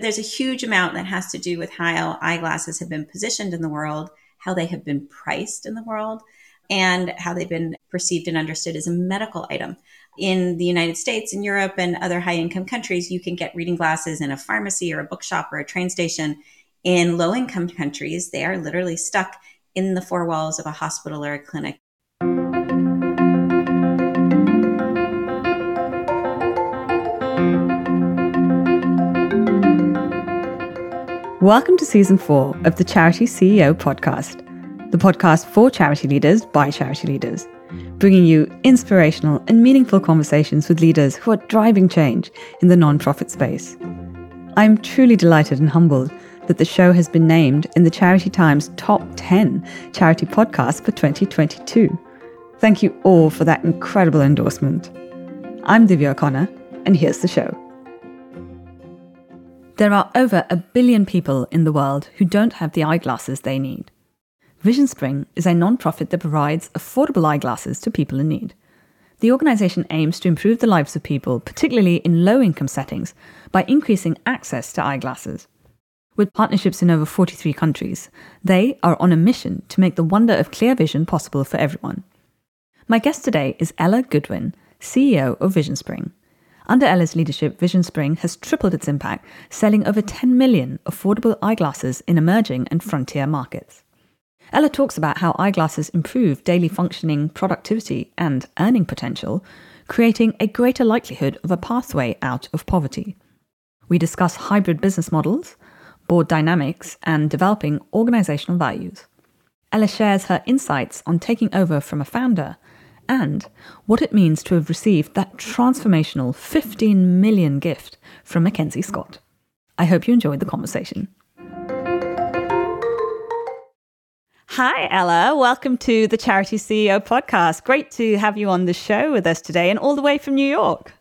There's a huge amount that has to do with how eyeglasses have been positioned in the world, how they have been priced in the world, and how they've been perceived and understood as a medical item. In the United States, in Europe, and other high income countries, you can get reading glasses in a pharmacy or a bookshop or a train station. In low income countries, they are literally stuck in the four walls of a hospital or a clinic. Welcome to season four of the Charity CEO podcast, the podcast for charity leaders by charity leaders, bringing you inspirational and meaningful conversations with leaders who are driving change in the nonprofit space. I'm truly delighted and humbled that the show has been named in the Charity Times top 10 charity Podcast for 2022. Thank you all for that incredible endorsement. I'm Divya O'Connor, and here's the show. There are over a billion people in the world who don't have the eyeglasses they need. VisionSpring is a non-profit that provides affordable eyeglasses to people in need. The organisation aims to improve the lives of people, particularly in low income settings, by increasing access to eyeglasses. With partnerships in over 43 countries, they are on a mission to make the wonder of clear vision possible for everyone. My guest today is Ella Gudwin, CEO of VisionSpring. Under Ella's leadership, VisionSpring has tripled its impact, selling over 10 million affordable eyeglasses in emerging and frontier markets. Ella talks about how eyeglasses improve daily functioning, productivity, and earning potential, creating a greater likelihood of a pathway out of poverty. We discuss hybrid business models, board dynamics, and developing organizational values. Ella shares her insights on taking over from a founder and what it means to have received that transformational 15 million gift from Mackenzie Scott. I hope you enjoyed the conversation. Hi, Ella. Welcome to the Charity CEO podcast. Great to have you on the show with us today and all the way from New York.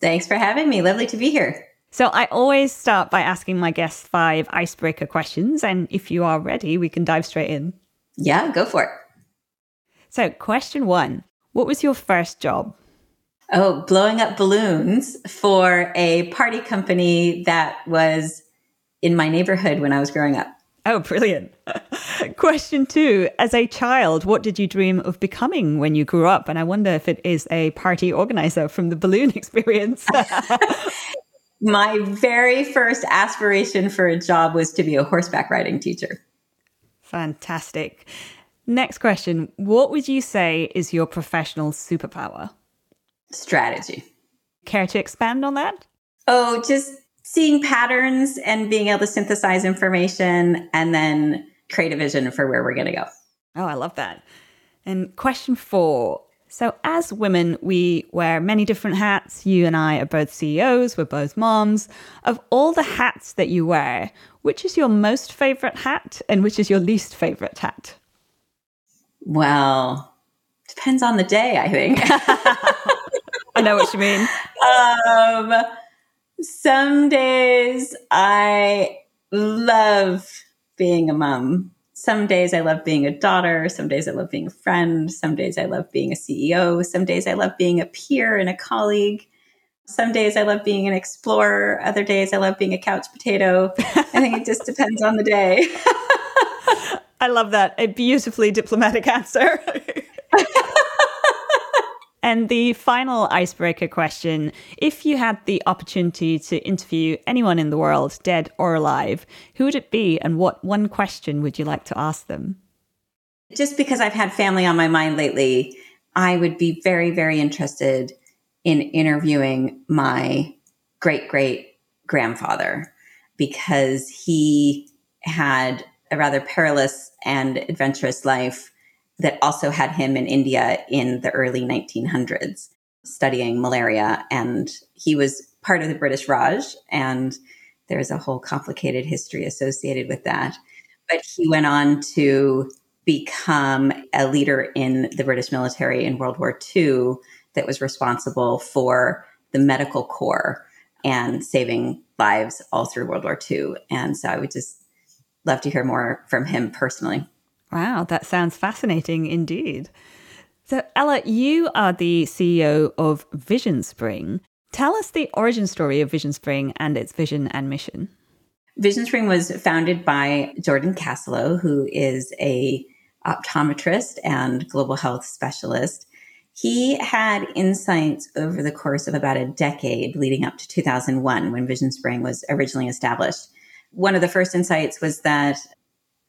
Thanks for having me. Lovely to be here. So, I always start by asking my guests five icebreaker questions. And if you are ready, we can dive straight in. Yeah, go for it. So, question one what was your first job? Oh, blowing up balloons for a party company that was in my neighborhood when I was growing up. Oh, brilliant. Question two As a child, what did you dream of becoming when you grew up? And I wonder if it is a party organizer from the balloon experience. my very first aspiration for a job was to be a horseback riding teacher. Fantastic. Next question What would you say is your professional superpower? Strategy. Care to expand on that? Oh, just seeing patterns and being able to synthesize information and then create a vision for where we're going to go. Oh, I love that. And question four. So, as women, we wear many different hats. You and I are both CEOs, we're both moms. Of all the hats that you wear, which is your most favorite hat and which is your least favorite hat? Well, depends on the day, I think. I know what you mean. Um, some days I love being a mom. Some days I love being a daughter. Some days I love being a friend. Some days I love being a CEO. Some days I love being a peer and a colleague. Some days I love being an explorer. Other days I love being a couch potato. I think it just depends on the day. I love that. A beautifully diplomatic answer. and the final icebreaker question if you had the opportunity to interview anyone in the world, dead or alive, who would it be and what one question would you like to ask them? Just because I've had family on my mind lately, I would be very, very interested in interviewing my great great grandfather because he had a rather perilous and adventurous life that also had him in India in the early 1900s studying malaria. And he was part of the British Raj, and there's a whole complicated history associated with that. But he went on to become a leader in the British military in World War II that was responsible for the medical corps and saving lives all through World War II. And so I would just love to hear more from him personally. Wow, that sounds fascinating indeed. So, Ella, you are the CEO of VisionSpring. Tell us the origin story of VisionSpring and its vision and mission. VisionSpring was founded by Jordan Kassalow, who is a optometrist and global health specialist. He had insights over the course of about a decade leading up to 2001 when VisionSpring was originally established. One of the first insights was that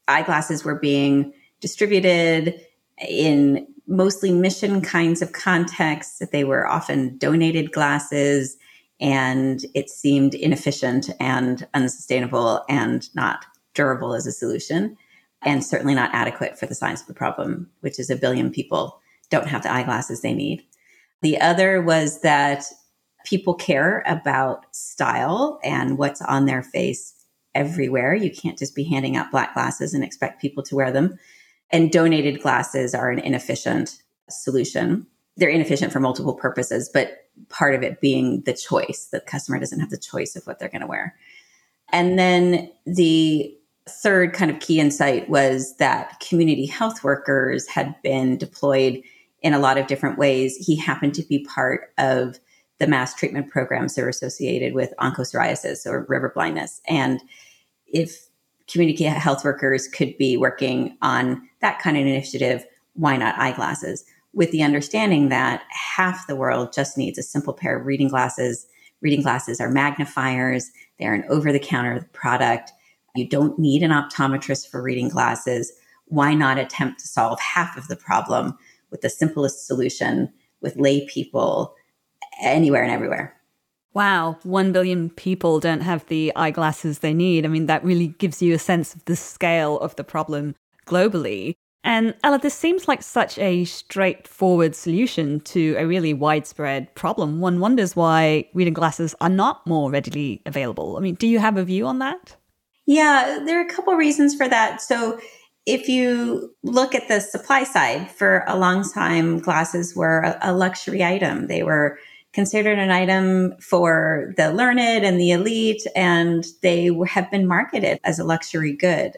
eyeglasses were being distributed in mostly mission kinds of contexts, that they were often donated glasses, and it seemed inefficient and unsustainable and not durable as a solution, and certainly not adequate for the size of the problem, which is a billion people don't have the eyeglasses they need. The other was that people care about style and what's on their face everywhere. You can't just be handing out black glasses and expect people to wear them. And donated glasses are an inefficient solution. They're inefficient for multiple purposes, but part of it being the choice. The customer doesn't have the choice of what they're going to wear. And then the third kind of key insight was that community health workers had been deployed in a lot of different ways. He happened to be part of the mass treatment programs that are associated with onchocerciasis or river blindness. And if community health workers could be working on that kind of initiative, why not eyeglasses? With the understanding that half the world just needs a simple pair of reading glasses. Reading glasses are magnifiers, they're an over the counter product. You don't need an optometrist for reading glasses. Why not attempt to solve half of the problem with the simplest solution with lay people anywhere and everywhere. Wow, 1 billion people don't have the eyeglasses they need. I mean, that really gives you a sense of the scale of the problem globally. And Ella, this seems like such a straightforward solution to a really widespread problem. One wonders why reading glasses are not more readily available. I mean, do you have a view on that? Yeah, there are a couple reasons for that. So, if you look at the supply side, for a long time, glasses were a, luxury item. They were considered an item for the learned and the elite, and they have been marketed as a luxury good.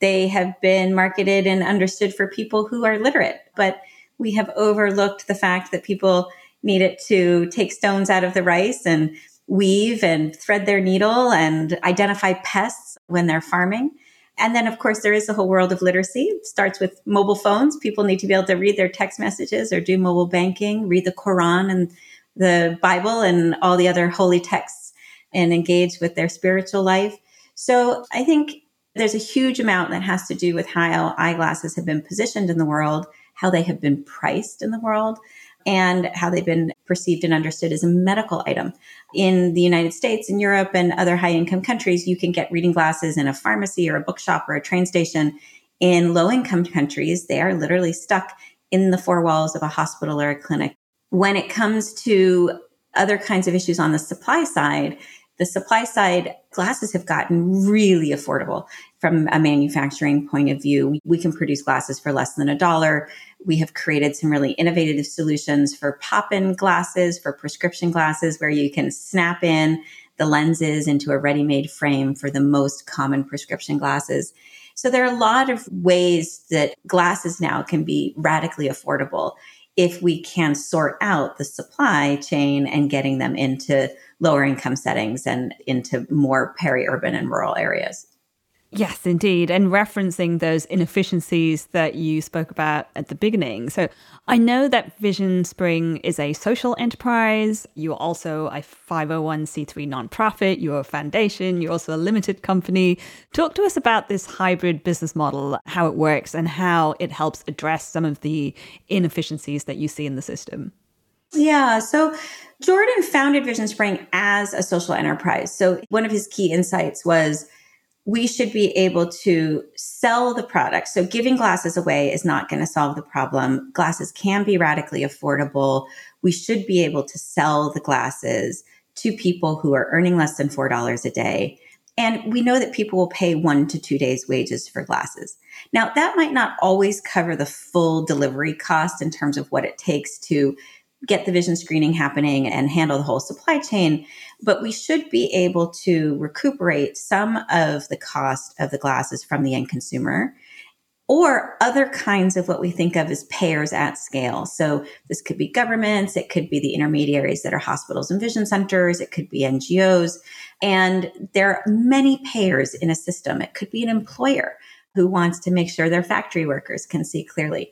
They have been marketed and understood for people who are literate, but we have overlooked the fact that people need it to take stones out of the rice and weave and thread their needle and identify pests when they're farming. And then, of course, there is the whole world of literacy. It starts with mobile phones. People need to be able to read their text messages or do mobile banking, read the Quran and the Bible and all the other holy texts and engage with their spiritual life. So I think there's a huge amount that has to do with how eyeglasses have been positioned in the world, how they have been priced in the world, and how they've been perceived and understood as a medical item. In the United States, in Europe, and other high income countries, you can get reading glasses in a pharmacy or a bookshop or a train station. In low income countries, they are literally stuck in the four walls of a hospital or a clinic. When it comes to other kinds of issues on the supply side, the supply side glasses have gotten really affordable from a manufacturing point of view. We can produce glasses for less than a dollar. We have created some really innovative solutions for pop in glasses, for prescription glasses, where you can snap in the lenses into a ready made frame for the most common prescription glasses. So there are a lot of ways that glasses now can be radically affordable if we can sort out the supply chain and getting them into lower income settings and into more peri-urban and rural areas. Yes, indeed. And referencing those inefficiencies that you spoke about at the beginning. So I know that VisionSpring is a social enterprise. You're also a 501c3 nonprofit. You're a foundation. You're also a limited company. Talk to us about this hybrid business model, how it works, and how it helps address some of the inefficiencies that you see in the system. Yeah. So Jordan founded VisionSpring as a social enterprise. So one of his key insights was we should be able to sell the product. So giving glasses away is not going to solve the problem. Glasses can be radically affordable. We should be able to sell the glasses to people who are earning less than $4 a day. And we know that people will pay one to two days wages for glasses. Now that might not always cover the full delivery cost in terms of what it takes to get the vision screening happening and handle the whole supply chain. But we should be able to recuperate some of the cost of the glasses from the end consumer or other kinds of what we think of as payers at scale. So this could be governments, it could be the intermediaries that are hospitals and vision centers, it could be NGOs. And there are many payers in a system. It could be an employer who wants to make sure their factory workers can see clearly.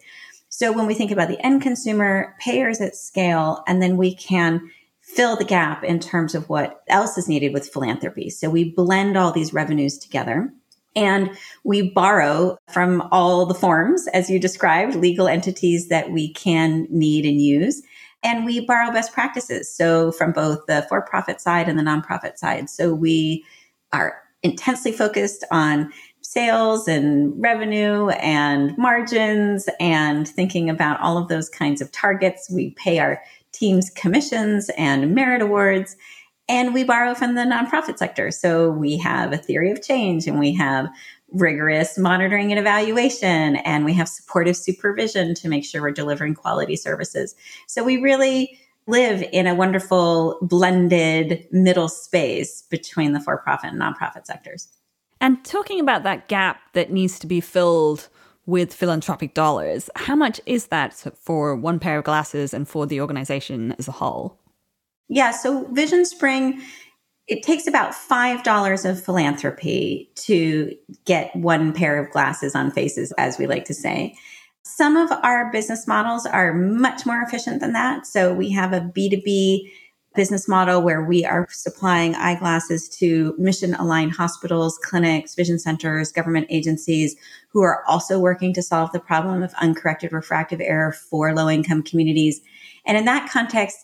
So when we think about the end consumer, payers at scale, and then we can fill the gap in terms of what else is needed with philanthropy. So we blend all these revenues together and we borrow from all the forms, as you described, legal entities that we can need and use. And we borrow best practices. So from both the for profit side and the nonprofit side. So we are intensely focused on sales and revenue and margins and thinking about all of those kinds of targets. We pay our teams commissions and merit awards. And we borrow from the nonprofit sector. So we have a theory of change and we have rigorous monitoring and evaluation and we have supportive supervision to make sure we're delivering quality services. So we really live in a wonderful blended middle space between the for profit and nonprofit sectors. And talking about that gap that needs to be filled with philanthropic dollars, how much is that for one pair of glasses and for the organization as a whole? Yeah, so VisionSpring, it takes about $5 of philanthropy to get one pair of glasses on faces, as we like to say. Some of our business models are much more efficient than that. So we have a B2B business model where we are supplying eyeglasses to mission aligned hospitals, clinics, vision centers, government agencies who are also working to solve the problem of uncorrected refractive error for low income communities. And in that context,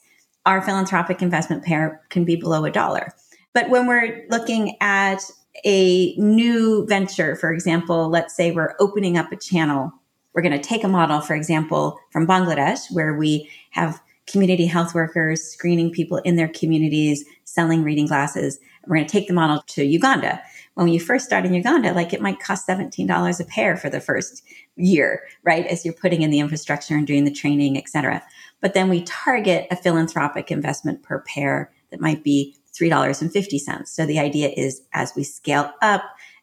our philanthropic investment pair can be below a dollar. But when we're looking at a new venture, for example, let's say we're opening up a channel. We're going to take a model, for example, from Bangladesh, where we have community health workers screening people in their communities, selling reading glasses. We're going to take the model to Uganda. When you first start in Uganda, like it might cost $17 a pair for the first year, right? As you're putting in the infrastructure and doing the training, et cetera. But then we target a philanthropic investment per pair that might be $3.50. So the idea is as we scale up,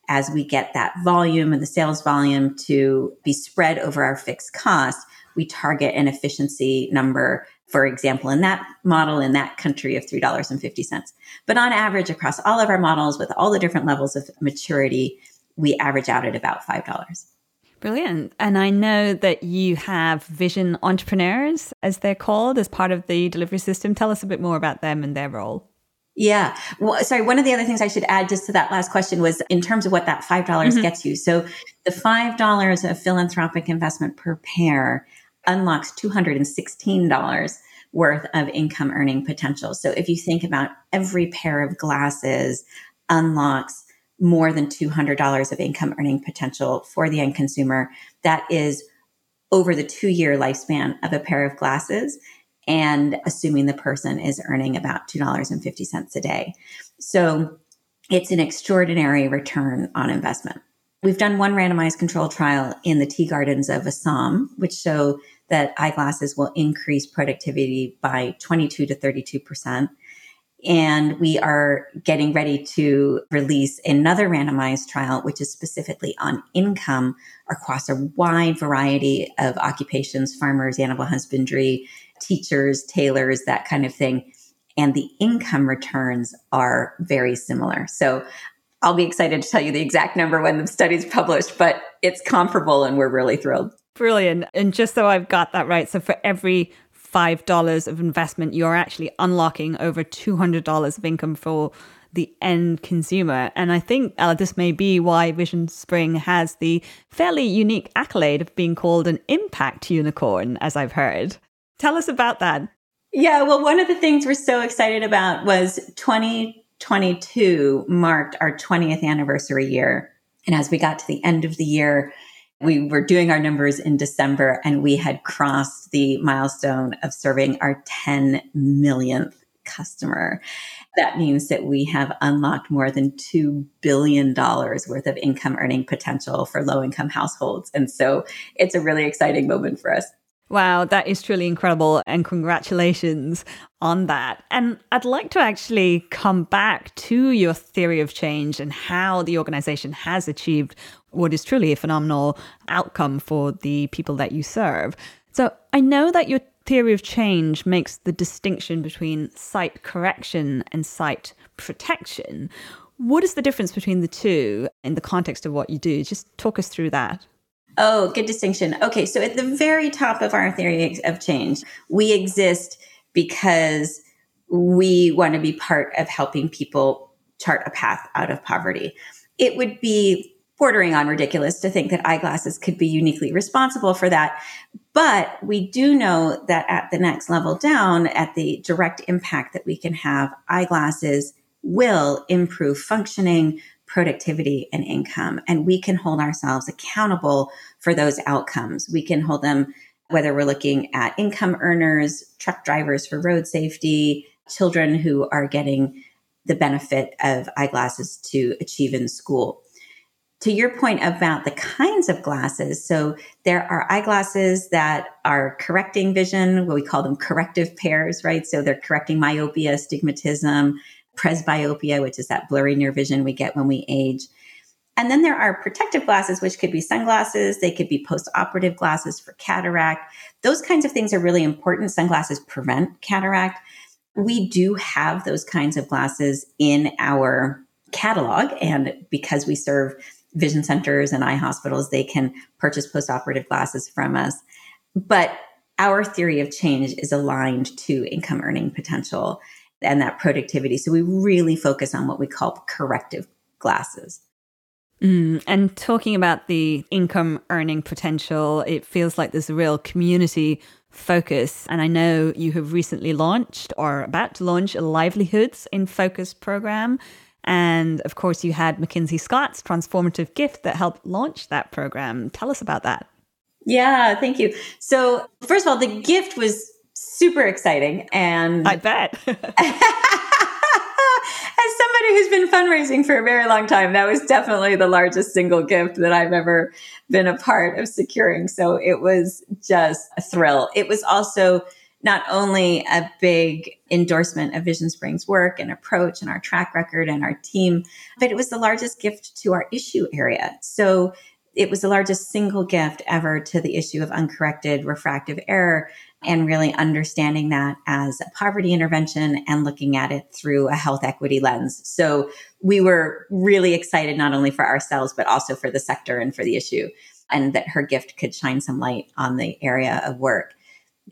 as we get that volume and the sales volume to be spread over our fixed cost, we target an efficiency number for example, in that model in that country of $3.50. But on average, across all of our models with all the different levels of maturity, we average out at about $5. Brilliant. And I know that you have vision entrepreneurs, as they're called, as part of the delivery system. Tell us a bit more about them and their role. Yeah. Well, sorry. One of the other things I should add just to that last question was in terms of what that $5 mm-hmm. gets you. So the $5 of philanthropic investment per pair unlocks $216 worth of income earning potential. So if you think about every pair of glasses unlocks more than $200 of income earning potential for the end consumer, that is over the two year lifespan of a pair of glasses and assuming the person is earning about $2.50 a day. So it's an extraordinary return on investment. We've done one randomized control trial in the tea gardens of Assam, which show that eyeglasses will increase productivity by 22 to 32%. And we are getting ready to release another randomized trial, which is specifically on income across a wide variety of occupations, farmers, animal husbandry, teachers, tailors, that kind of thing. And the income returns are very similar. So I'll be excited to tell you the exact number when the study's published, but it's comparable and we're really thrilled. Brilliant. And just so I've got that right, so for every $5 of investment, you're actually unlocking over $200 of income for the end consumer. And I think uh, this may be why VisionSpring has the fairly unique accolade of being called an impact unicorn, as I've heard. Tell us about that. Yeah, well, one of the things we're so excited about was 2022 marked our 20th anniversary year. And as we got to the end of the year, we were doing our numbers in December and we had crossed the milestone of serving our 10 millionth customer. That means that we have unlocked more than $2 billion worth of income earning potential for low income households. And so it's a really exciting moment for us. Wow, that is truly incredible. And congratulations on that. And I'd like to actually come back to your theory of change and how the organization has achieved what is truly a phenomenal outcome for the people that you serve. So I know that your theory of change makes the distinction between sight correction and sight protection. What is the difference between the two in the context of what you do? Just talk us through that. Oh, good distinction. Okay, so at the very top of our theory of change, we exist because we want to be part of helping people chart a path out of poverty. It would be bordering on ridiculous to think that eyeglasses could be uniquely responsible for that. But we do know that at the next level down, at the direct impact that we can have, eyeglasses will improve functioning, productivity, and income. And we can hold ourselves accountable for those outcomes. We can hold them whether we're looking at income earners, truck drivers for road safety, children who are getting the benefit of eyeglasses to achieve in school to your point about the kinds of glasses, so there are eyeglasses that are correcting vision, what we call them corrective pairs, right? So they're correcting myopia, astigmatism, presbyopia, which is that blurry near vision we get when we age. And then there are protective glasses, which could be sunglasses. They could be post operative glasses for cataract. Those kinds of things are really important. Sunglasses prevent cataract. We do have those kinds of glasses in our catalog. And because we serve vision centers and eye hospitals, they can purchase postoperative glasses from us. But our theory of change is aligned to income earning potential and that productivity. So we really focus on what we call corrective glasses. Mm, and talking about the income earning potential, it feels like there's a real community focus. And I know you have recently launched or about to launch a Livelihoods in Focus program. And of course, you had Mackenzie Scott's transformative gift that helped launch that program. Tell us about that. Yeah, thank you. So, first of all, the gift was super exciting. And I bet. As somebody who's been fundraising for a very long time, that was definitely the largest single gift that I've ever been a part of securing. So it was just a thrill. It was also not only a big endorsement of VisionSpring's work and approach and our track record and our team, but it was the largest gift to our issue area. So it was the largest single gift ever to the issue of uncorrected refractive error and really understanding that as a poverty intervention and looking at it through a health equity lens. So we were really excited not only for ourselves, but also for the sector and for the issue and that her gift could shine some light on the area of work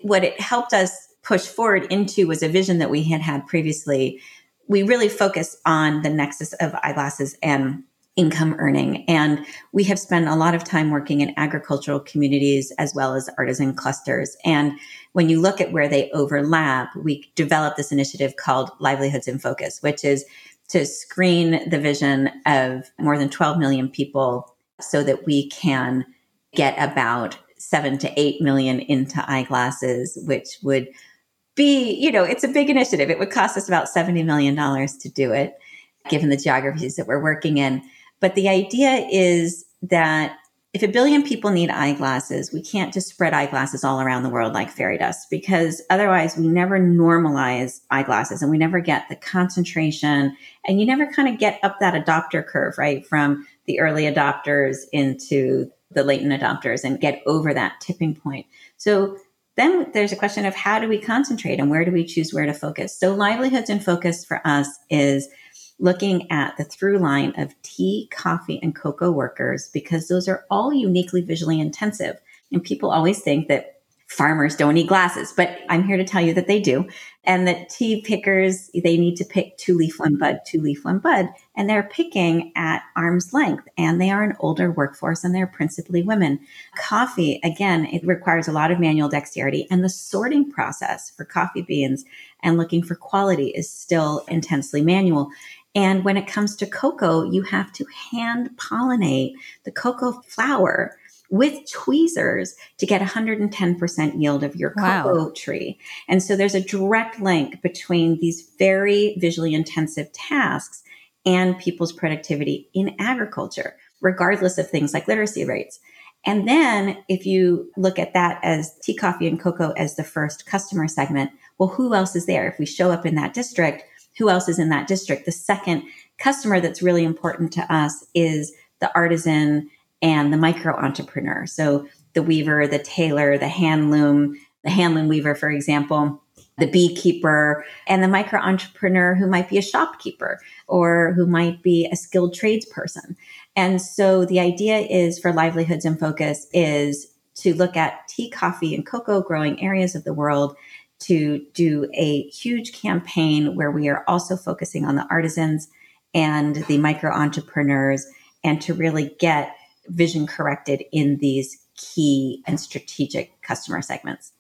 what it helped us push forward into was a vision that we had had previously. We really focus on the nexus of eyeglasses and income earning. And we have spent a lot of time working in agricultural communities as well as artisan clusters. And when you look at where they overlap, we developed this initiative called Livelihoods in Focus, which is to screen the vision of more than 12 million people so that we can get about seven to eight million into eyeglasses, which would be, you know, it's a big initiative. It would cost us about $70 million to do it, given the geographies that we're working in. But the idea is that if a billion people need eyeglasses, we can't just spread eyeglasses all around the world like fairy dust because otherwise we never normalize eyeglasses and we never get the concentration and you never kind of get up that adopter curve, right? From the early adopters into the latent adopters and get over that tipping point. So then there's a question of how do we concentrate and where do we choose where to focus? So livelihoods in focus for us is looking at the through line of tea, coffee, and cocoa workers because those are all uniquely visually intensive. And people always think that farmers don't need glasses, but I'm here to tell you that they do. And that tea pickers, they need to pick two leaf, one bud, two leaf, one bud. And they're picking at arm's length and they are an older workforce and they're principally women. Coffee, again, it requires a lot of manual dexterity and the sorting process for coffee beans and looking for quality is still intensely manual. And when it comes to cocoa, you have to hand pollinate the cocoa flower with tweezers to get 110% yield of your cocoa wow. tree. And so there's a direct link between these very visually intensive tasks and people's productivity in agriculture, regardless of things like literacy rates. And then if you look at that as tea, coffee, and cocoa as the first customer segment, well, who else is there? If we show up in that district, who else is in that district? The second customer that's really important to us is the artisan and the micro entrepreneur. So the weaver, the tailor, the hand loom, the hand loom weaver, for example, the beekeeper, and the micro entrepreneur who might be a shopkeeper or who might be a skilled tradesperson. And so the idea is for livelihoods in focus is to look at tea, coffee, and cocoa growing areas of the world to do a huge campaign where we are also focusing on the artisans and the micro entrepreneurs and to really get vision corrected in these key and strategic customer segments.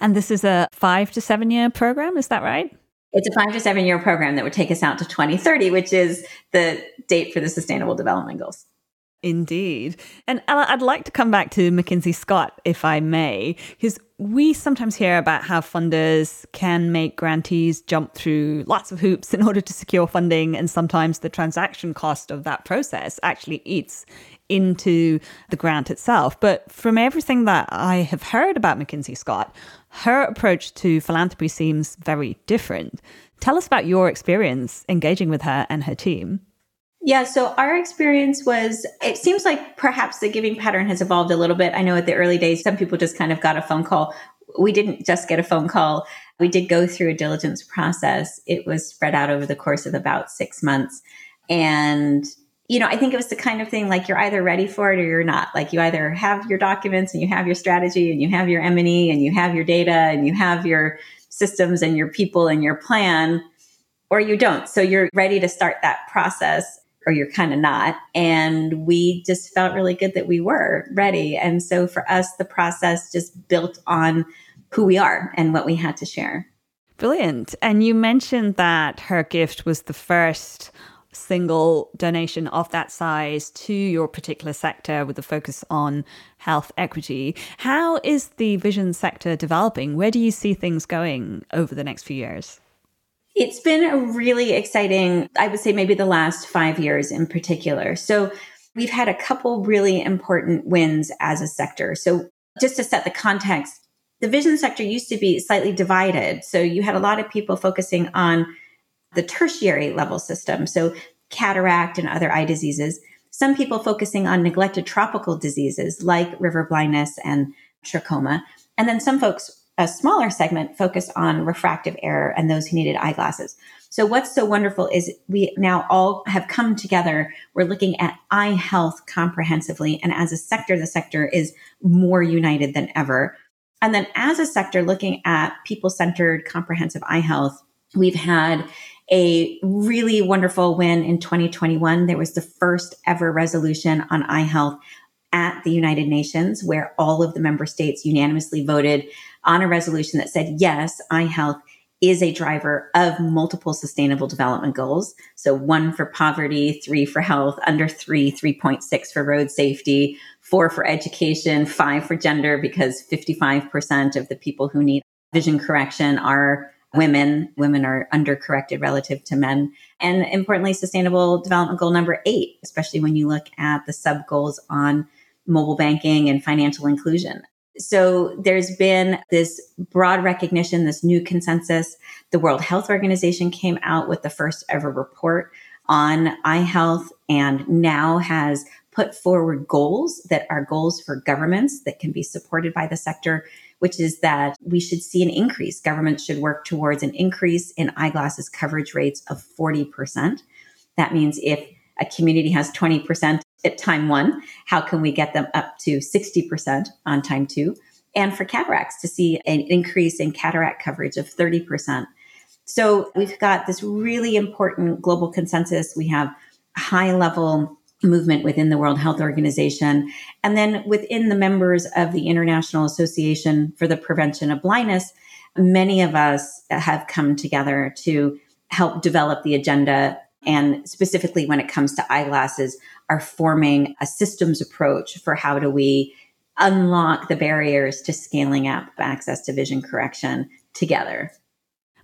And this is a five to seven year program, is that right? It's a five to seven year program that would take us out to 2030, which is the date for the Sustainable Development Goals. Indeed. And Ella, I'd like to come back to Mackenzie Scott, if I may, because we sometimes hear about how funders can make grantees jump through lots of hoops in order to secure funding. And sometimes the transaction cost of that process actually eats into the grant itself. But from everything that I have heard about Mackenzie Scott, her approach to philanthropy seems very different. Tell us about your experience engaging with her and her team. Yeah, so our experience was it seems like perhaps the giving pattern has evolved a little bit. I know at the early days, some people just kind of got a phone call. We didn't just get a phone call. We did go through a diligence process. It was spread out over the course of about six months. And, you know, I think it was the kind of thing like you're either ready for it or you're not. Like you either have your documents and you have your strategy and you have your M&E and you have your data and you have your systems and your people and your plan or you don't. So you're ready to start that process or you're kind of not. And we just felt really good that we were ready. And so for us, the process just built on who we are and what we had to share. Brilliant. And you mentioned that her gift was the first single donation of that size to your particular sector with a focus on health equity. How is the vision sector developing? Where do you see things going over the next few years? It's been a really exciting, I would say maybe the last five years in particular. So we've had a couple really important wins as a sector. So just to set the context, the vision sector used to be slightly divided. So you had a lot of people focusing on the tertiary level system. So cataract and other eye diseases. Some people focusing on neglected tropical diseases like river blindness and trachoma. And then some folks a smaller segment focused on refractive error and those who needed eyeglasses. So what's so wonderful is we now all have come together. We're looking at eye health comprehensively. And as a sector, the sector is more united than ever. And then as a sector, looking at people centered comprehensive eye health, we've had a really wonderful win in 2021. There was the first ever resolution on eye health at the United Nations where all of the member states unanimously voted on a resolution that said, yes, eye health is a driver of multiple sustainable development goals. So one for poverty, three for health, under three, 3.6 for road safety, four for education, five for gender, because 55% of the people who need vision correction are women. Women are undercorrected relative to men. And importantly, sustainable development goal number eight, especially when you look at the sub goals on mobile banking and financial inclusion. So there's been this broad recognition, this new consensus. The World Health Organization came out with the first ever report on eye health and now has put forward goals that are goals for governments that can be supported by the sector, which is that we should see an increase. Governments should work towards an increase in eyeglasses coverage rates of 40%. That means if a community has 20% at time one, how can we get them up to 60% on time two? And for cataracts to see an increase in cataract coverage of 30%. So we've got this really important global consensus. We have high level movement within the World Health Organization. And then within the members of the International Association for the Prevention of Blindness, many of us have come together to help develop the agenda and specifically when it comes to eyeglasses, are forming a systems approach for how do we unlock the barriers to scaling up access to vision correction together.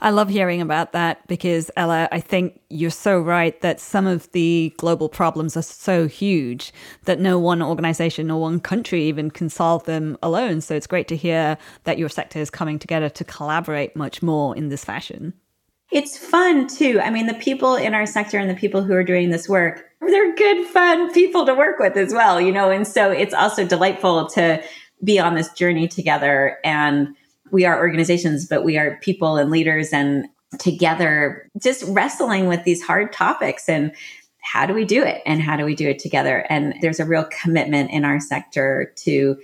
I love hearing about that because, Ella, I think you're so right that some of the global problems are so huge that no one organization or one country even can solve them alone. So it's great to hear that your sector is coming together to collaborate much more in this fashion. It's fun too. I mean, the people in our sector and the people who are doing this work, they're good, fun people to work with as well, you know, and so it's also delightful to be on this journey together and we are organizations, but we are people and leaders and together just wrestling with these hard topics and how do we do it and how do we do it together? And there's a real commitment in our sector to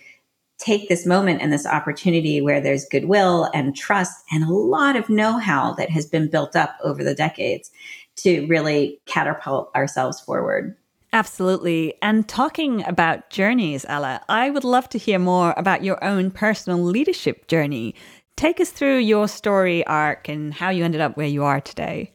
take this moment and this opportunity where there's goodwill and trust and a lot of know how that has been built up over the decades to really catapult ourselves forward. Absolutely. And talking about journeys, Ella, I would love to hear more about your own personal leadership journey. Take us through your story arc and how you ended up where you are today.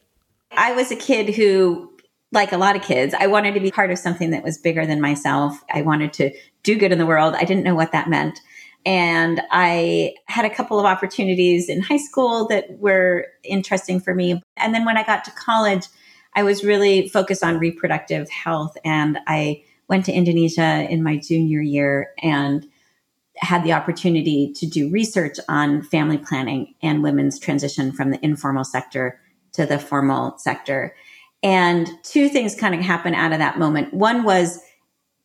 I was a kid who, like a lot of kids, I wanted to be part of something that was bigger than myself. I wanted to do good in the world. I didn't know what that meant. And I had a couple of opportunities in high school that were interesting for me. And then when I got to college, I was really focused on reproductive health. And I went to Indonesia in my junior year and had the opportunity to do research on family planning and women's transition from the informal sector to the formal sector. And two things kind of happened out of that moment. One was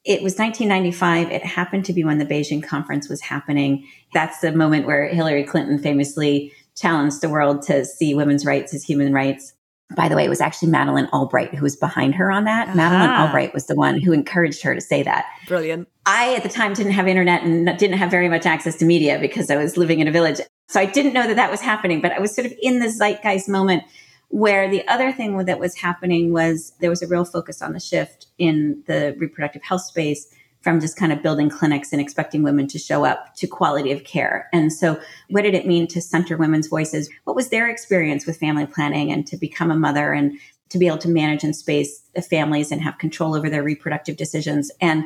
it was 1995. It happened to be when the Beijing conference was happening. That's the moment where Hillary Clinton famously challenged the world to see women's rights as human rights by the way, it was actually Madeleine Albright who was behind her on that. Uh-huh. Madeleine Albright was the one who encouraged her to say that. Brilliant. I, at the time, didn't have internet and didn't have very much access to media because I was living in a village. So I didn't know that that was happening, but I was sort of in the zeitgeist moment where the other thing that was happening was there was a real focus on the shift in the reproductive health space from just kind of building clinics and expecting women to show up to quality of care. And so, what did it mean to center women's voices? What was their experience with family planning and to become a mother and to be able to manage and space the families and have control over their reproductive decisions? And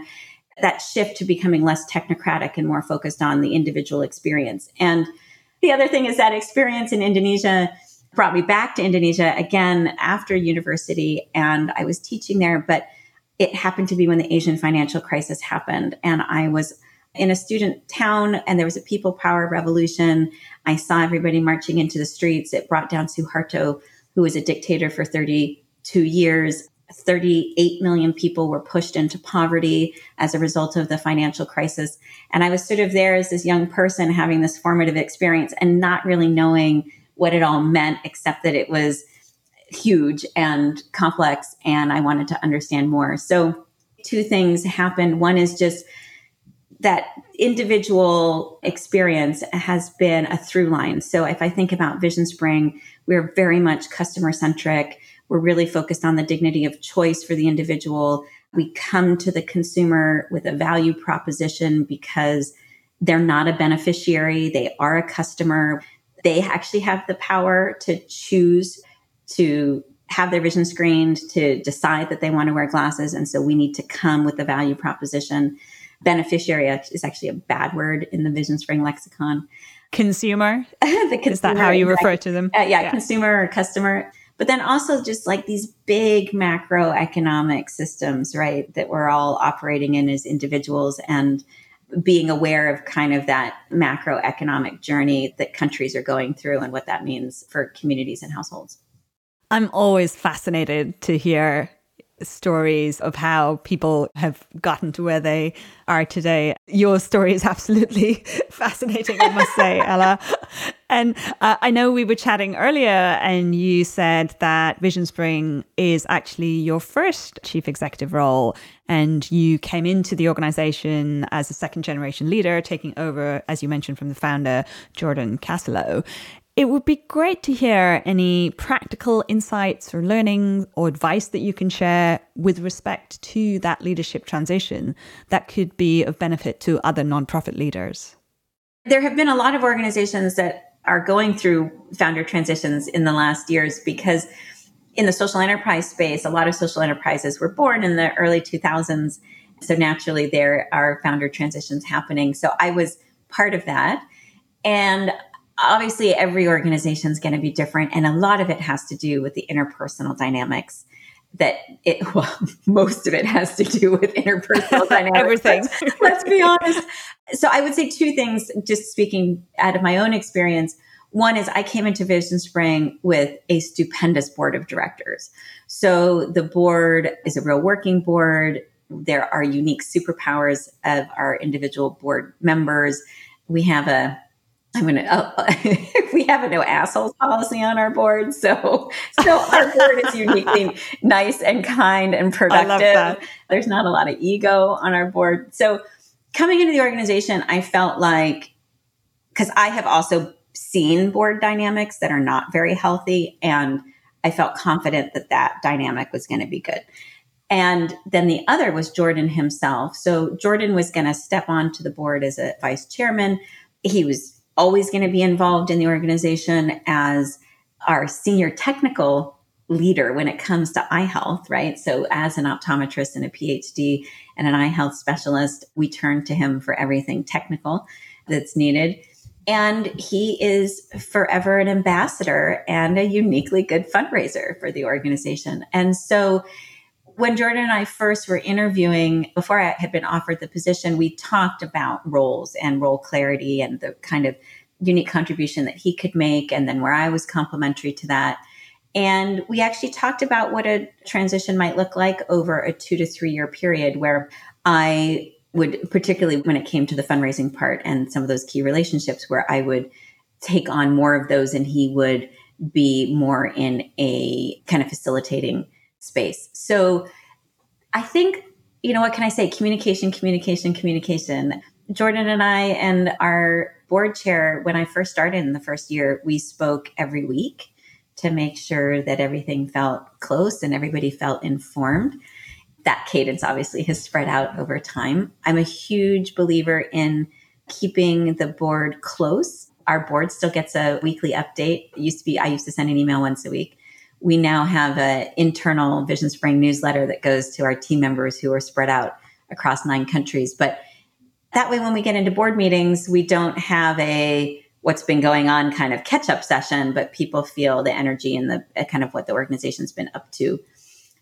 that shift to becoming less technocratic and more focused on the individual experience. And the other thing is that experience in Indonesia brought me back to Indonesia again after university. And I was teaching there, but it happened to be when the Asian financial crisis happened. And I was in a student town and there was a people power revolution. I saw everybody marching into the streets. It brought down Suharto, who was a dictator for 32 years. 38 million people were pushed into poverty as a result of the financial crisis. And I was sort of there as this young person having this formative experience and not really knowing what it all meant, except that it was huge and complex and I wanted to understand more. So two things happened. One is just that individual experience has been a through line. So if I think about VisionSpring, we're very much customer centric. We're really focused on the dignity of choice for the individual. We come to the consumer with a value proposition because they're not a beneficiary. They are a customer. They actually have the power to choose to have their vision screened, to decide that they want to wear glasses. And so we need to come with a value proposition. Beneficiary is actually a bad word in the VisionSpring lexicon. Consumer? consumer is that how you refer to them? Uh, yeah, yeah, consumer or customer. But then also just like these big macroeconomic systems, right, that we're all operating in as individuals and being aware of kind of that macroeconomic journey that countries are going through and what that means for communities and households. I'm always fascinated to hear stories of how people have gotten to where they are today. Your story is absolutely fascinating, I must say, Ella. And uh, I know we were chatting earlier, and you said that VisionSpring is actually your first chief executive role. And you came into the organization as a second generation leader, taking over, as you mentioned, from the founder, Jordan Kassalow. It would be great to hear any practical insights or learning or advice that you can share with respect to that leadership transition that could be of benefit to other nonprofit leaders. There have been a lot of organizations that are going through founder transitions in the last years because in the social enterprise space, a lot of social enterprises were born in the early 2000s. So naturally, there are founder transitions happening. So I was part of that. And obviously every organization is going to be different and a lot of it has to do with the interpersonal dynamics that it well most of it has to do with interpersonal dynamics. Everything let's, let's be honest. So i would say two things just speaking out of my own experience. One is i came into VisionSpring with a stupendous board of directors. So the board is a real working board. There are unique superpowers of our individual board members. We have a I'm gonna. Oh, we have a no assholes policy on our board, so so our board is uniquely nice and kind and productive. There's not a lot of ego on our board. So coming into the organization, I felt like because I have also seen board dynamics that are not very healthy, and I felt confident that that dynamic was going to be good. And then the other was Jordan himself. So Jordan was going to step onto the board as a vice chairman. He was always going to be involved in the organization as our senior technical leader when it comes to eye health, right? So, as an optometrist and a PhD and an eye health specialist, we turn to him for everything technical that's needed. And he is forever an ambassador and a uniquely good fundraiser for the organization. And so, when Jordan and I first were interviewing, before I had been offered the position, we talked about roles and role clarity and the kind of unique contribution that he could make, and then where I was complementary to that. And we actually talked about what a transition might look like over a two to three year period where I would, particularly when it came to the fundraising part and some of those key relationships, where I would take on more of those and he would be more in a kind of facilitating space. So I think, you know, what can I say? Communication, communication, communication. Jordan and I and our board chair, when I first started in the first year, we spoke every week to make sure that everything felt close and everybody felt informed. That cadence obviously has spread out over time. I'm a huge believer in keeping the board close. Our board still gets a weekly update. It used to be, I used to send an email once a week we now have an internal VisionSpring newsletter that goes to our team members who are spread out across nine countries. But that way, when we get into board meetings, we don't have a what's been going on kind of catch up session, but people feel the energy and the uh, kind of what the organization's been up to.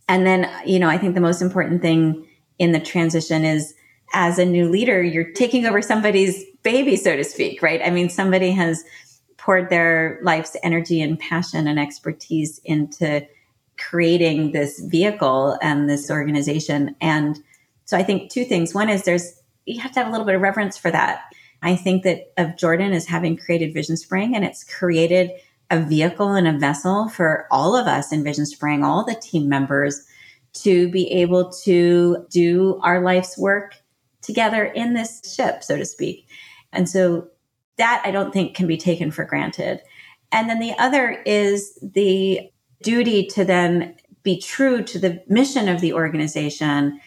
And then, you know, I think the most important thing in the transition is as a new leader, you're taking over somebody's baby, so to speak, right? I mean, somebody has poured their life's energy and passion and expertise into creating this vehicle and this organization. And so I think two things. One is there's, you have to have a little bit of reverence for that. I think that of Jordan as having created VisionSpring and it's created a vehicle and a vessel for all of us in VisionSpring, all the team members to be able to do our life's work together in this ship, so to speak. And so that I don't think can be taken for granted. And then the other is the duty to then be true to the mission of the organization,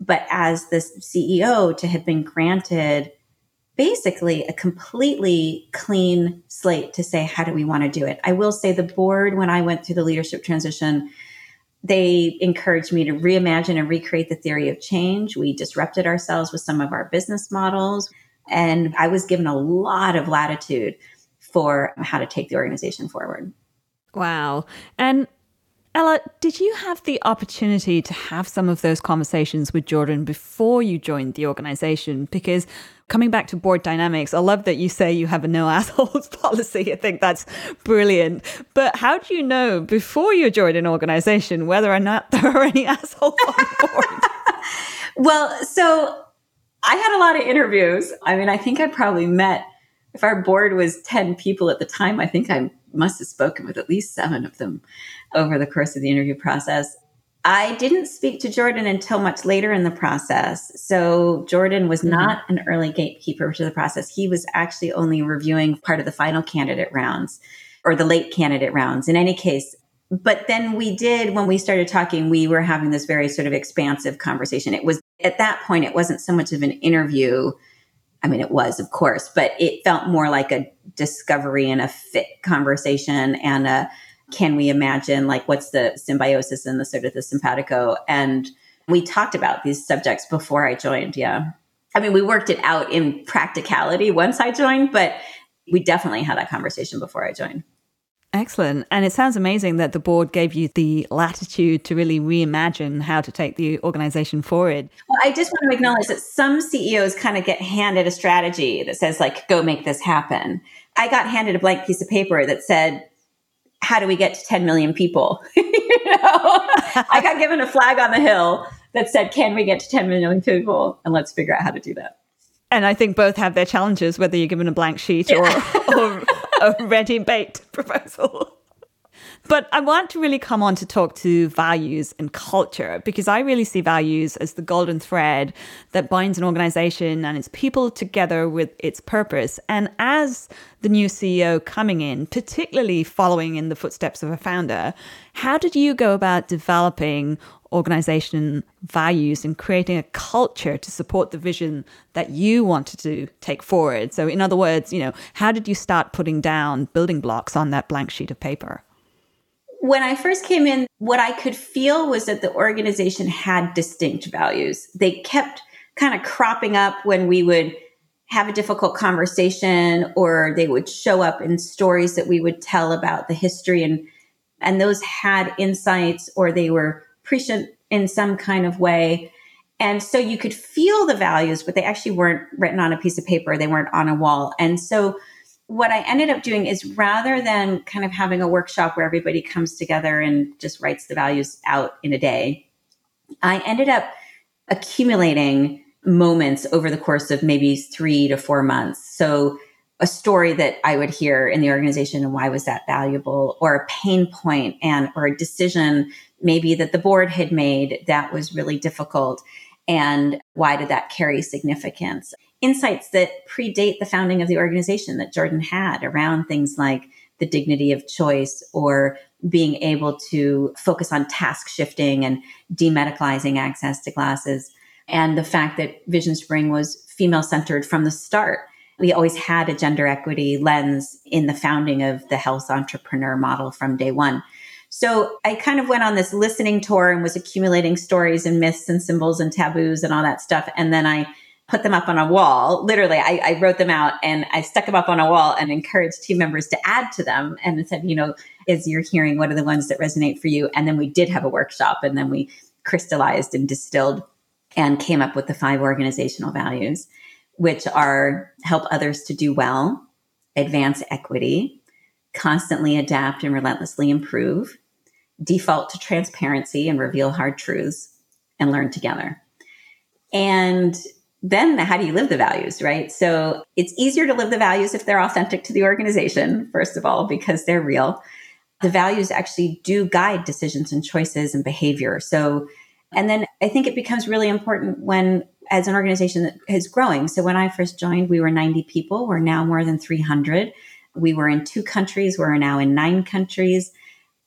but as the CEO to have been granted basically a completely clean slate to say, how do we want to do it? I will say the board, when I went through the leadership transition, they encouraged me to reimagine and recreate the theory of change. We disrupted ourselves with some of our business models. And I was given a lot of latitude for how to take the organization forward. Wow. And Ella, did you have the opportunity to have some of those conversations with Jordan before you joined the organization? Because coming back to board dynamics, I love that you say you have a no assholes policy. I think that's brilliant. But how do you know before you joined an organization whether or not there are any assholes on board? well, so I had a lot of interviews. I mean, I think I probably met, if our board was 10 people at the time, I think I must have spoken with at least seven of them over the course of the interview process. I didn't speak to Jordan until much later in the process. So Jordan was mm-hmm. not an early gatekeeper to the process. He was actually only reviewing part of the final candidate rounds or the late candidate rounds. In any case, but then we did when we started talking we were having this very sort of expansive conversation it was at that point it wasn't so much of an interview. I mean it was of course but it felt more like a discovery and a fit conversation and a can we imagine like what's the symbiosis and the sort of the simpatico? And we talked about these subjects before i joined yeah. I mean we worked it out in practicality once i joined but we definitely had that conversation before I joined. Excellent. And it sounds amazing that the board gave you the latitude to really reimagine how to take the organization forward. Well, I just want to acknowledge that some CEOs kind of get handed a strategy that says, like, go make this happen. I got handed a blank piece of paper that said, how do we get to 10 million people? you know, I got given a flag on the hill that said, can we get to 10 million people? And let's figure out how to do that. And I think both have their challenges, whether you're given a blank sheet or, or a ready baked proposal. But I want to really come on to talk to values and culture because I really see values as the golden thread that binds an organization and its people together with its purpose. And as the new CEO coming in, particularly following in the footsteps of a founder, how did you go about developing organization values and creating a culture to support the vision that you wanted to take forward. So, in other words, you know, how did you start putting down building blocks on that blank sheet of paper? When I first came in, what I could feel was that the organization had distinct values. They kept kind of cropping up when we would have a difficult conversation or they would show up in stories that we would tell about the history and and those had insights or they were prescient in some kind of way. And so you could feel the values, but they actually weren't written on a piece of paper. They weren't on a wall. And so what I ended up doing is rather than kind of having a workshop where everybody comes together and just writes the values out in a day, I ended up accumulating moments over the course of maybe three to four months. So a story that I would hear in the organization and why was that valuable or a pain point and or a decision maybe that the board had made that was really difficult and why did that carry significance insights that predate the founding of the organization that jordan had around things like the dignity of choice or being able to focus on task shifting and demedicalizing access to glasses. And the fact that VisionSpring was female centered from the start. We always had a gender equity lens in the founding of the health entrepreneur model from day one. So I kind of went on this listening tour and was accumulating stories and myths and symbols and taboos and all that stuff. And then I put them up on a wall. Literally, I, I, wrote them out and I stuck them up on a wall and encouraged team members to add to them and said, you know, as you're hearing, what are the ones that resonate for you? And then we did have a workshop and then we crystallized and distilled and came up with the five organizational values, which are help others to do well, advance equity, constantly adapt and relentlessly improve, default to transparency and reveal hard truths and learn together. And then how do you live the values, right? So it's easier to live the values if they're authentic to the organization, first of all, because they're real. The values actually do guide decisions and choices and behavior. So, and then I think it becomes really important when, as an organization that is growing. So when I first joined, we were 90 people. We're now more than 300. We were in two countries. We're now in nine countries.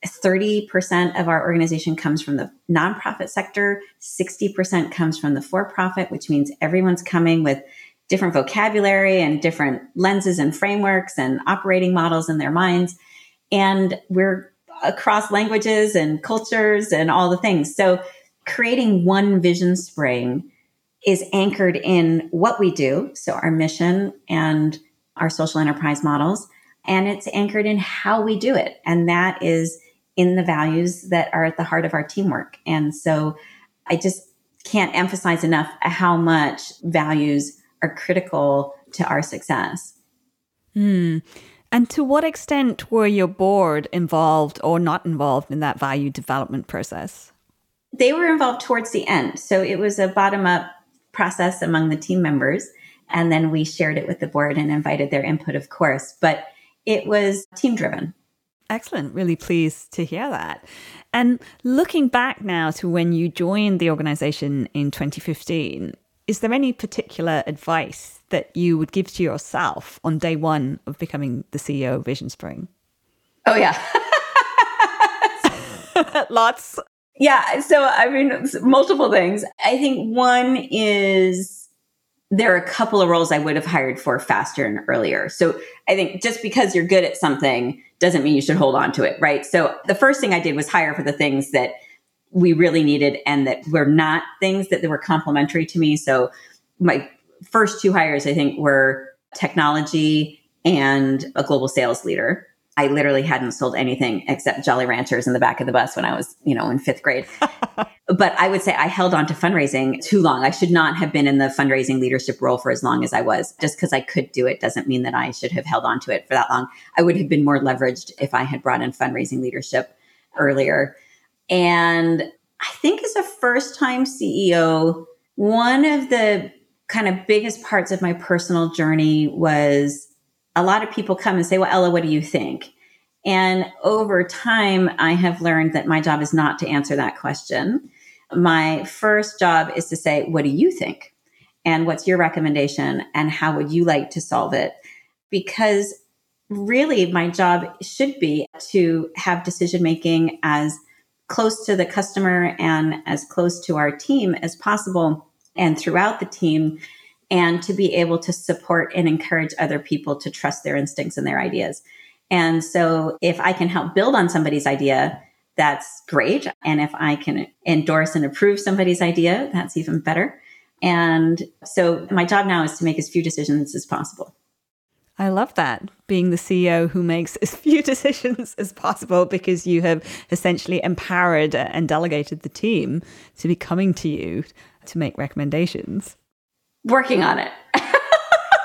30% of our organization comes from the nonprofit sector, 60% comes from the for profit, which means everyone's coming with different vocabulary and different lenses and frameworks and operating models in their minds. And we're across languages and cultures and all the things. So creating one VisionSpring is anchored in what we do. So our mission and our social enterprise models. And it's anchored in how we do it. And that is in the values that are at the heart of our teamwork. And so I just can't emphasize enough how much values are critical to our success. Hmm. And to what extent were your board involved or not involved in that value development process? They were involved towards the end. So it was a bottom up process among the team members. And then we shared it with the board and invited their input, of course. But it was team driven. Excellent. Really pleased to hear that. And looking back now to when you joined the organization in 2015, is there any particular advice that you would give to yourself on day one of becoming the CEO of VisionSpring? Oh, yeah. Lots. Yeah. So, I mean, multiple things. I think one is there are a couple of roles I would have hired for faster and earlier. So I think just because you're good at something doesn't mean you should hold on to it, right? So the first thing I did was hire for the things that we really needed and that were not things that were complementary to me. So my first two hires, I think, were technology and a global sales leader. I literally hadn't sold anything except Jolly Ranchers in the back of the bus when I was, you know, in fifth grade. but I would say I held on to fundraising too long. I should not have been in the fundraising leadership role for as long as I was. Just because I could do it doesn't mean that I should have held on to it for that long. I would have been more leveraged if I had brought in fundraising leadership earlier. And I think as a first time CEO, one of the kind of biggest parts of my personal journey was a lot of people come and say, Well, Ella, what do you think? And over time, I have learned that my job is not to answer that question. My first job is to say, What do you think? And what's your recommendation? And how would you like to solve it? Because really, my job should be to have decision making as close to the customer and as close to our team as possible and throughout the team and to be able to support and encourage other people to trust their instincts and their ideas. And so if I can help build on somebody's idea, that's great. And if I can endorse and approve somebody's idea, that's even better. And so my job now is to make as few decisions as possible. I love that being the CEO who makes as few decisions as possible because you have essentially empowered and delegated the team to be coming to you to make recommendations. Working on it.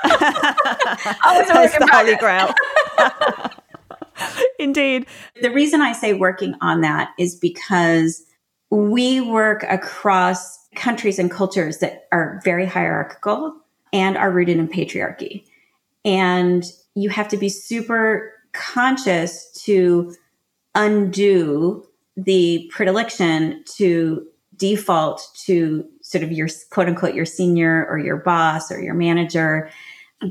That's the holy grail. Indeed. The reason I say working on that is because we work across countries and cultures that are very hierarchical and are rooted in patriarchy. And you have to be super conscious to undo the predilection to default to sort of your quote unquote your senior or your boss or your manager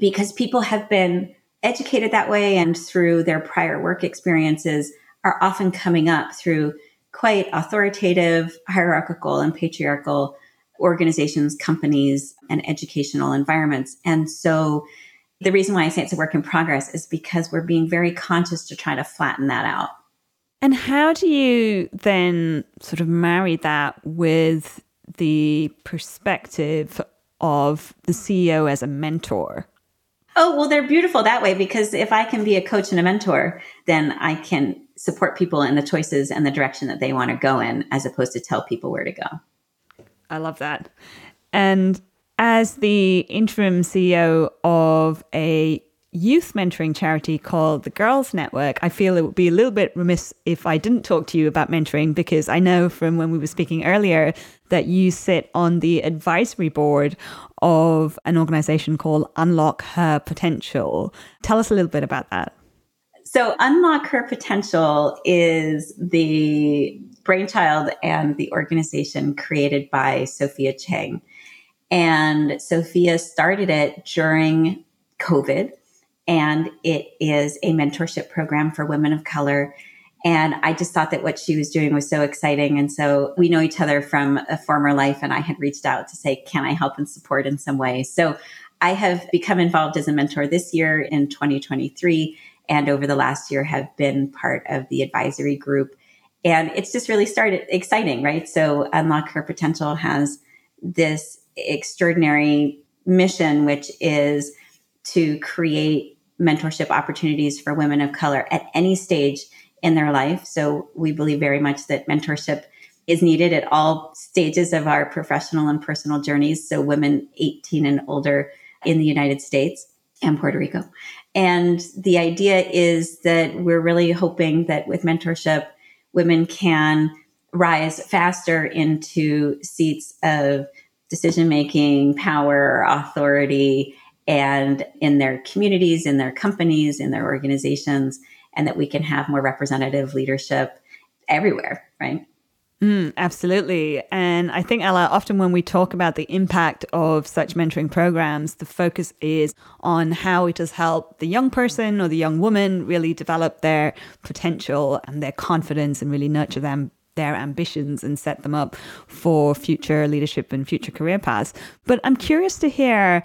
because people have been educated that way and through their prior work experiences are often coming up through quite authoritative, hierarchical, and patriarchal organizations, companies, and educational environments. And so the reason why I say it's a work in progress is because we're being very conscious to try to flatten that out. And how do you then sort of marry that with the perspective of the CEO as a mentor? Oh, well, they're beautiful that way because if I can be a coach and a mentor, then I can support people in the choices and the direction that they want to go in as opposed to tell people where to go. I love that. And as the interim CEO of a youth mentoring charity called the Girls Network, I feel it would be a little bit remiss if I didn't talk to you about mentoring because I know from when we were speaking earlier that you sit on the advisory board of an organization called Unlock Her Potential. Tell us a little bit about that. So, Unlock Her Potential is the brainchild and the organization created by Sophia Chang. And Sophia started it during COVID, and it is a mentorship program for women of color. And I just thought that what she was doing was so exciting. And so we know each other from a former life, and I had reached out to say, Can I help and support in some way? So I have become involved as a mentor this year in 2023, and over the last year have been part of the advisory group. And it's just really started exciting, right? So Unlock Her Potential has this extraordinary mission, which is to create mentorship opportunities for women of color at any stage in their life. So we believe very much that mentorship is needed at all stages of our professional and personal journeys. So women 18 and older in the United States and Puerto Rico. And the idea is that we're really hoping that with mentorship, women can rise faster into seats of decision making, power, authority, and in their communities, in their companies, in their organizations, and that we can have more representative leadership everywhere, right? Mm, absolutely. And I think, Ella, often when we talk about the impact of such mentoring programs, the focus is on how it has helped the young person or the young woman really develop their potential and their confidence and really nurture them their ambitions and set them up for future leadership and future career paths. But I'm curious to hear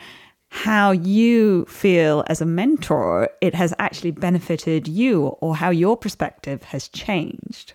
how you feel as a mentor it has actually benefited you or how your perspective has changed.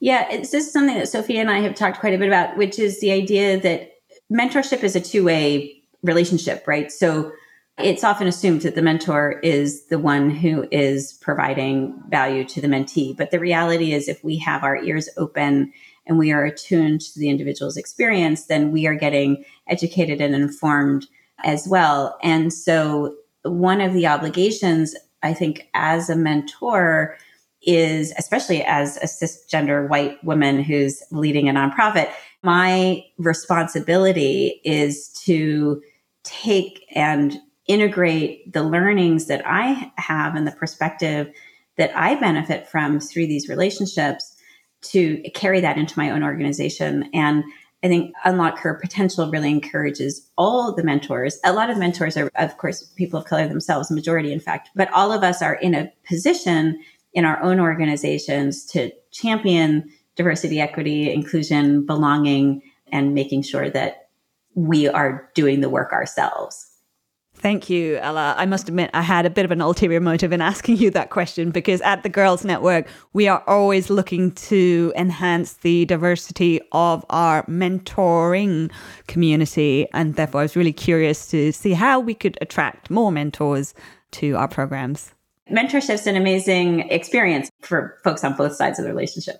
Yeah, this is something that Sophia and I have talked quite a bit about, which is the idea that mentorship is a two way relationship, right? So it's often assumed that the mentor is the one who is providing value to the mentee. But the reality is, if we have our ears open and we are attuned to the individual's experience, then we are getting educated and informed as well. And so, one of the obligations, I think, as a mentor, is especially as a cisgender white woman who's leading a nonprofit, my responsibility is to take and integrate the learnings that I have and the perspective that I benefit from through these relationships to carry that into my own organization. And I think Unlock Her Potential really encourages all the mentors. A lot of mentors are, of course, people of color themselves, majority, in fact, but all of us are in a position in our own organizations to champion diversity, equity, inclusion, belonging, and making sure that we are doing the work ourselves. Thank you, Ella. I must admit, I had a bit of an ulterior motive in asking you that question because at the Girls Network, we are always looking to enhance the diversity of our mentoring community. And therefore, I was really curious to see how we could attract more mentors to our programs. Mentorship's an amazing experience for folks on both sides of the relationship.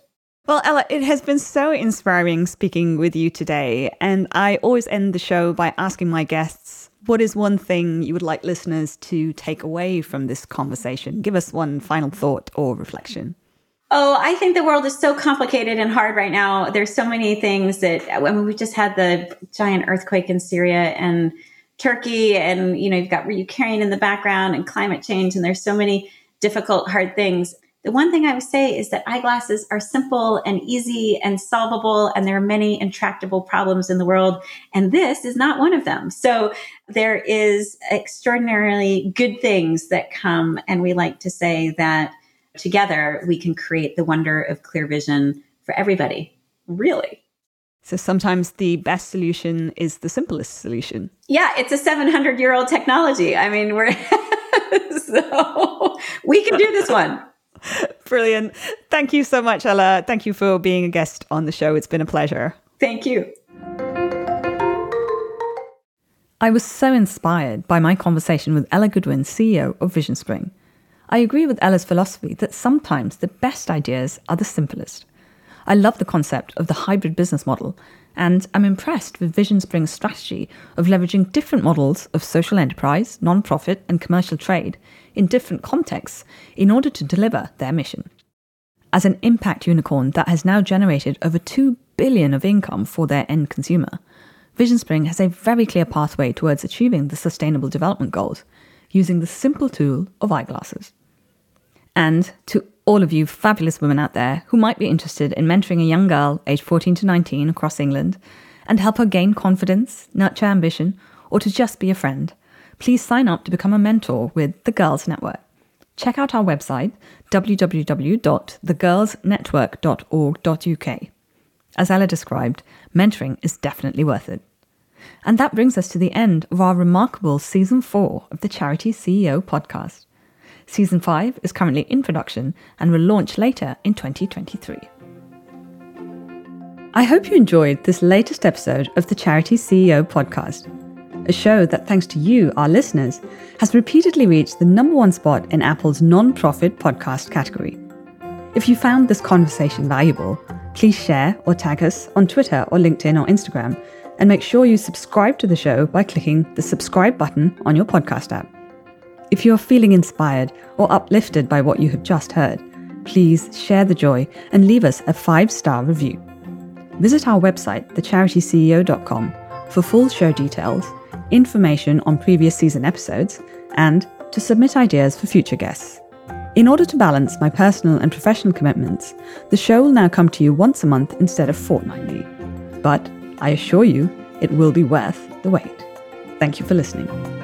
Well, Ella, it has been so inspiring speaking with you today. And I always end the show by asking my guests what is one thing you would like listeners to take away from this conversation? Give us one final thought or reflection. Oh, I think the world is so complicated and hard right now. There's so many things that I mean, we just had the giant earthquake in Syria and Turkey, and you know, you've got Ukraine in the background and climate change, and there's so many difficult, hard things. The one thing I would say is that eyeglasses are simple and easy and solvable, and there are many intractable problems in the world. And this is not one of them. So there is extraordinarily good things that come. And we like to say that together we can create the wonder of clear vision for everybody, really. So sometimes the best solution is the simplest solution. Yeah, it's a 700 year old technology. I mean, we're so we can do this one. Brilliant. Thank you so much, Ella. Thank you for being a guest on the show. It's been a pleasure. Thank you. I was so inspired by my conversation with Ella Gudwin, CEO of VisionSpring. I agree with Ella's philosophy that sometimes the best ideas are the simplest. I love the concept of the hybrid business model, and I'm impressed with VisionSpring's strategy of leveraging different models of social enterprise, non-profit, and commercial trade in different contexts in order to deliver their mission. As an impact unicorn that has now generated over 2 billion of income for their end consumer, Vision Spring has a very clear pathway towards achieving the sustainable development goals using the simple tool of eyeglasses. And to all of you fabulous women out there who might be interested in mentoring a young girl aged 14 to 19 across England and help her gain confidence, nurture ambition, or to just be a friend, please sign up to become a mentor with the Girls Network. Check out our website, www.thegirlsnetwork.org.uk. As Ella described, mentoring is definitely worth it. And that brings us to the end of our remarkable season four of the Charity CEO podcast. Season five is currently in production and will launch later in 2023. I hope you enjoyed this latest episode of the Charity CEO podcast a show that, thanks to you, our listeners, has repeatedly reached the number one spot in Apple's non profit podcast category. If you found this conversation valuable, please share or tag us on Twitter or LinkedIn or Instagram, and make sure you subscribe to the show by clicking the subscribe button on your podcast app. If you are feeling inspired or uplifted by what you have just heard, please share the joy and leave us a five star review. Visit our website, thecharityceo.com, for full show details information on previous season episodes, and to submit ideas for future guests. In order to balance my personal and professional commitments, the show will now come to you once a month instead of fortnightly. But I assure you, it will be worth the wait. Thank you for listening.